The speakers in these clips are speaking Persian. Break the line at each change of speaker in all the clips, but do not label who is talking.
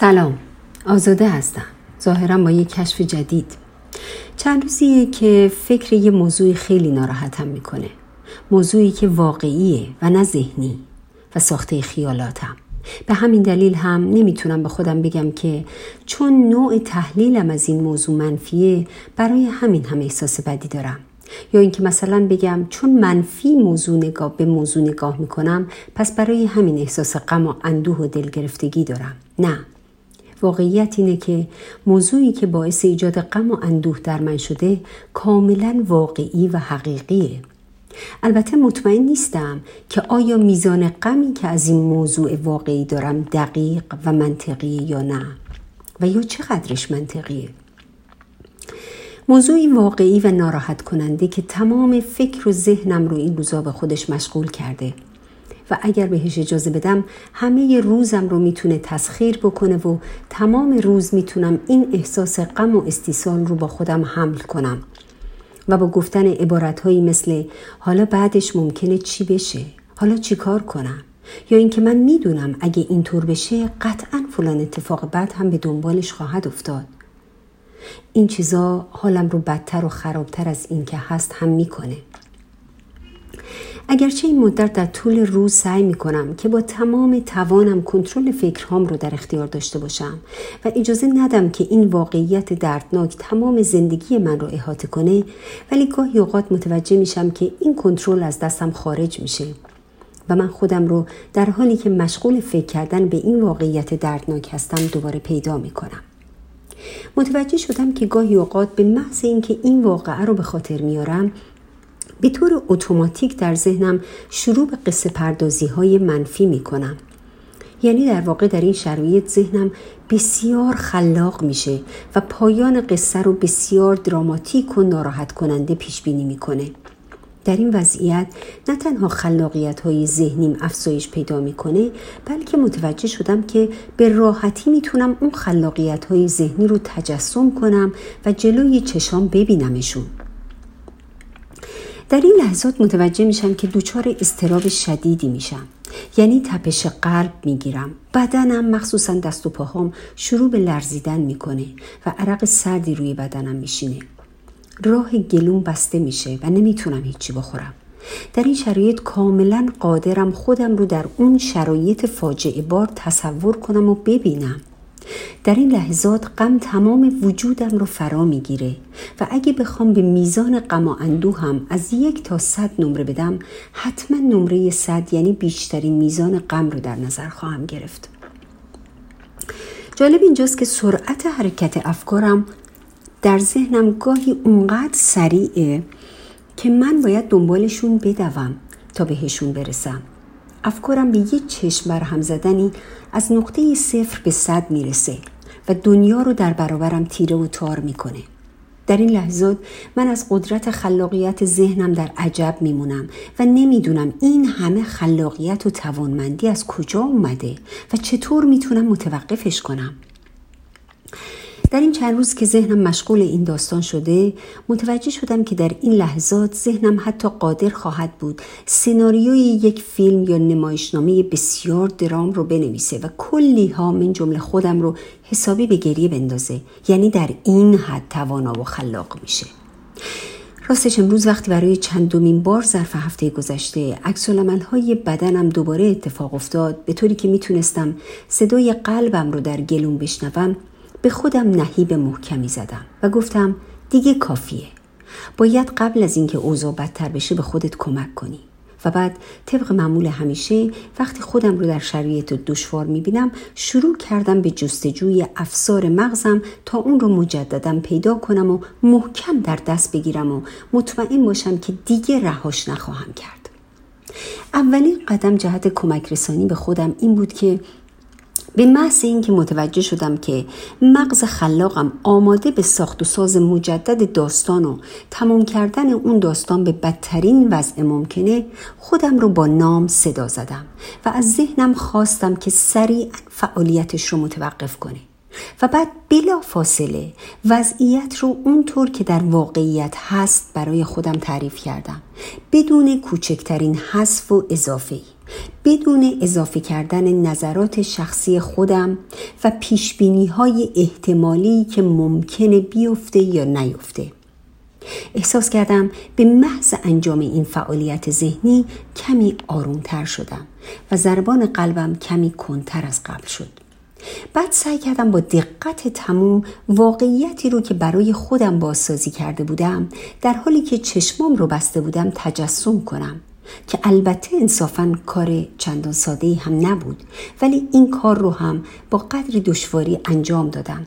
سلام. آزاده هستم. ظاهرا با یک کشف جدید. چند روزیه که فکر یه موضوعی خیلی ناراحتم می‌کنه. موضوعی که واقعیه و نه ذهنی و ساخته خیالاتم. به همین دلیل هم نمی‌تونم به خودم بگم که چون نوع تحلیلم از این موضوع منفیه برای همین هم احساس بدی دارم. یا اینکه مثلا بگم چون منفی موضوع نگاه به موضوع نگاه می‌کنم پس برای همین احساس غم و اندوه و دلگرفتگی دارم. نه. واقعیت اینه که موضوعی که باعث ایجاد غم و اندوه در من شده کاملا واقعی و حقیقیه. البته مطمئن نیستم که آیا میزان غمی که از این موضوع واقعی دارم دقیق و منطقی یا نه و یا چقدرش منطقیه. موضوعی واقعی و ناراحت کننده که تمام فکر و ذهنم رو این روزا به خودش مشغول کرده. و اگر بهش اجازه بدم همه روزم رو می‌تونه تسخیر بکنه و تمام روز می‌تونم این احساس غم و استیصال رو با خودم حمل کنم. و با گفتن عبارتهایی مثل حالا بعدش ممکنه چی بشه؟ حالا چی کار کنم؟ یا اینکه من می‌دونم اگه اینطور بشه قطعا فلان اتفاق بعد هم به دنبالش خواهد افتاد. این چیزا حالم رو بدتر و خرابتر از این که هست هم می‌کنه. اگرچه این مدت در طول روز سعی می کنم که با تمام توانم کنترل فکرهام رو در اختیار داشته باشم و اجازه ندم که این واقعیت دردناک تمام زندگی من رو احاطه کنه ولی گاهی اوقات متوجه میشم که این کنترل از دستم خارج میشه و من خودم رو در حالی که مشغول فکر کردن به این واقعیت دردناک هستم دوباره پیدا می کنم. متوجه شدم که گاهی اوقات به محض اینکه این واقعه رو به خاطر میارم به طور اتوماتیک در ذهنم شروع به قصه پردازی های منفی می کنم. یعنی در واقع در این شرایط ذهنم بسیار خلاق میشه و پایان قصه رو بسیار دراماتیک و ناراحت کننده پیش بینی می‌کنه. در این وضعیت نه تنها خلاقیت های ذهنیم افزایش پیدا می‌کنه بلکه متوجه شدم که به راحتی می‌تونم اون خلاقیت های ذهنی رو تجسم کنم و جلوی چشام ببینمشون. در این لحظات متوجه میشم که دچار استراب شدیدی میشم. یعنی تپش قلب می‌گیرم. بدنم مخصوصا دست و پاهام شروع به لرزیدن می‌کنه و عرق سردی روی بدنم میشینه. راه گلوم بسته میشه و نمی‌تونم هیچی بخورم. در این شرایط کاملا قادرم خودم رو در اون شرایط فاجعه بار تصور کنم و ببینم. در این لحظات غم تمام وجودم رو فرا می‌گیره و اگه بخوام به میزان غم و اندوه هم از یک تا صد نمره بدم حتما نمره صد یعنی بیشترین میزان غم رو در نظر خواهم گرفت. جالب اینجاست که سرعت حرکت افکارم در ذهنم گاهی اونقدر سریعه که من باید دنبالشون بدوم تا بهشون برسم. افکارم به یک چشم برهم زدنی از نقطه صفر به صد می‌رسه. و دنیا رو در برابرم تیره و تار می‌کنه. در این لحظات من از قدرت خلاقیت ذهنم در عجب میمونم و نمی‌دونم این همه خلاقیت و توانمندی از کجا اومده و چطور می‌تونم متوقفش کنم. در این چند روز که ذهنم مشغول این داستان شده متوجه شدم که در این لحظات ذهنم حتی قادر خواهد بود سناریوی یک فیلم یا نمایشنامه بسیار درام رو بنویسه و کلی ها من جمله خودم رو حسابی به گریه بندازه. یعنی در این حد توانا و خلاق میشه. راستش امروز وقتی برای چندمین بار ظرف هفته گذشته عکس های بدنم دوباره اتفاق افتاد به طوری که می‌تونستم صدای قلبم رو در گلوم بشنوم به خودم نهیب محکمی زدم و گفتم دیگه کافیه. باید قبل از اینکه اوضاع بدتر بشه به خودت کمک کنی. و بعد طبق معمول همیشه وقتی خودم رو در شرایط دشوار می‌بینم شروع کردم به جستجوی افسار مغزم تا اون رو مجددا پیدا کنم و محکم در دست بگیرم و مطمئن باشم که دیگه رهاش نخواهم کرد. اولین قدم جهت کمک رسانی به خودم این بود که به محض اینکه متوجه شدم که مغز خلاقم آماده به ساخت و ساز مجدد داستان و تمام کردن اون داستان به بدترین وضع ممکنه خودم رو با نام صدا زدم و از ذهنم خواستم که سریعا فعالیتش رو متوقف کنه و بعد بلا فاصله وضعیت رو اونطور که در واقعیت هست برای خودم تعریف کردم بدون کوچکترین حذف و اضافه ای. بدون اضافه کردن نظرات شخصی خودم و پیشبینی های احتمالی که ممکنه بیفته یا نیفته. احساس کردم به محض انجام این فعالیت ذهنی کمی آرومتر شدم و ضربان قلبم کمی کنتر از قبل شد. بعد سعی کردم با دقت تموم واقعیتی رو که برای خودم بازسازی کرده بودم در حالی که چشمام رو بسته بودم تجسم کنم. که البته انصافا کار چندان ساده هم نبود ولی این کار رو هم با قدری دشواری انجام دادم.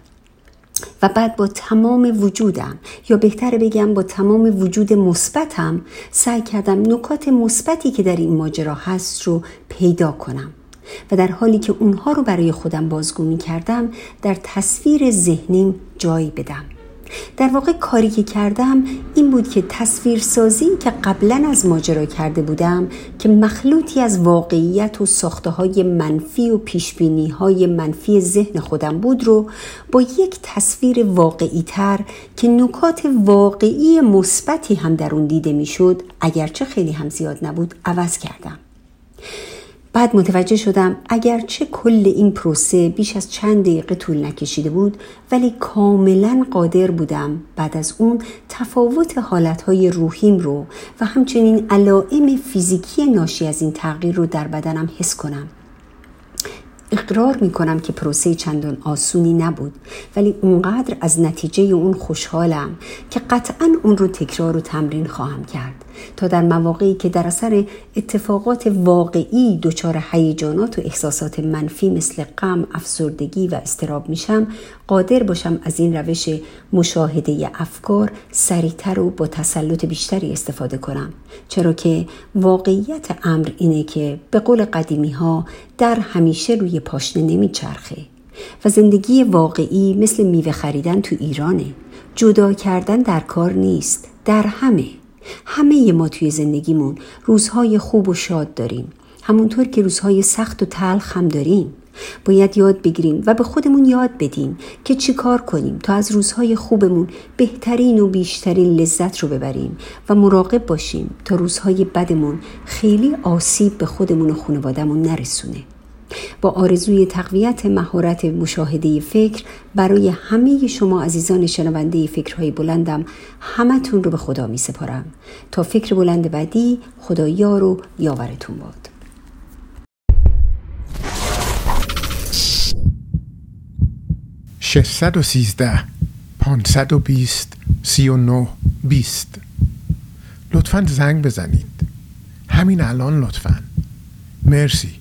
و بعد با تمام وجودم یا بهتر بگم با تمام وجود مثبتم سعی کردم نکات مثبتی که در این ماجرا هست رو پیدا کنم. و در حالی که اونها رو برای خودم بازگو می کردم در تصویر ذهنیم جای بدم. در واقع کاری که کردم این بود که تصویرسازی که قبلا از ماجرا کرده بودم که مخلوطی از واقعیت و ساخته های منفی و پیشبینی های منفی ذهن خودم بود رو با یک تصویر واقعی تر که نکات واقعی مثبتی هم در اون دیده می‌شد اگرچه خیلی هم زیاد نبود عوض کردم. بعد متوجه شدم اگرچه کل این پروسه بیش از چند دقیقه طول نکشیده بود ولی کاملا قادر بودم بعد از اون تفاوت حالتهای روحیم رو و همچنین علائم فیزیکی ناشی از این تغییر رو در بدنم حس کنم. اقرار می کنم که پروسه چندان آسونی نبود ولی اونقدر از نتیجه اون خوشحالم که قطعا اون رو تکرار و تمرین خواهم کرد. تا در مواقعی که در اثر اتفاقات واقعی دچار هیجانات و احساسات منفی مثل غم، افسردگی و استراب میشم قادر باشم از این روش مشاهده افکار سریعتر و با تسلط بیشتری استفاده کنم. چرا که واقعیت امر اینه که به قول قدیمی ها در همیشه روی پاشنه نمیچرخه و زندگی واقعی مثل میوه خریدن تو ایرانه. جدا کردن در کار نیست در همه. همه ما توی زندگیمون روزهای خوب و شاد داریم. همونطور که روزهای سخت و تلخ هم داریم. باید یاد بگیریم و به خودمون یاد بدیم که چی کار کنیم تا از روزهای خوبمون بهترین و بیشترین لذت رو ببریم و مراقب باشیم تا روزهای بدمون خیلی آسیب به خودمون و خانوادهمون نرسونه. با آرزوی تقویت مهارت مشاهده فکر برای همه شما عزیزان شنونده فکرهای بلندم همتون رو به خدا می سپارم. تا فکر بلند بعدی خدا یار و یاورتون باد.
ششصد و سیزده پانصد و بیست سی و نو بیست. لطفا زنگ بزنید. همین الان لطفا. مرسی.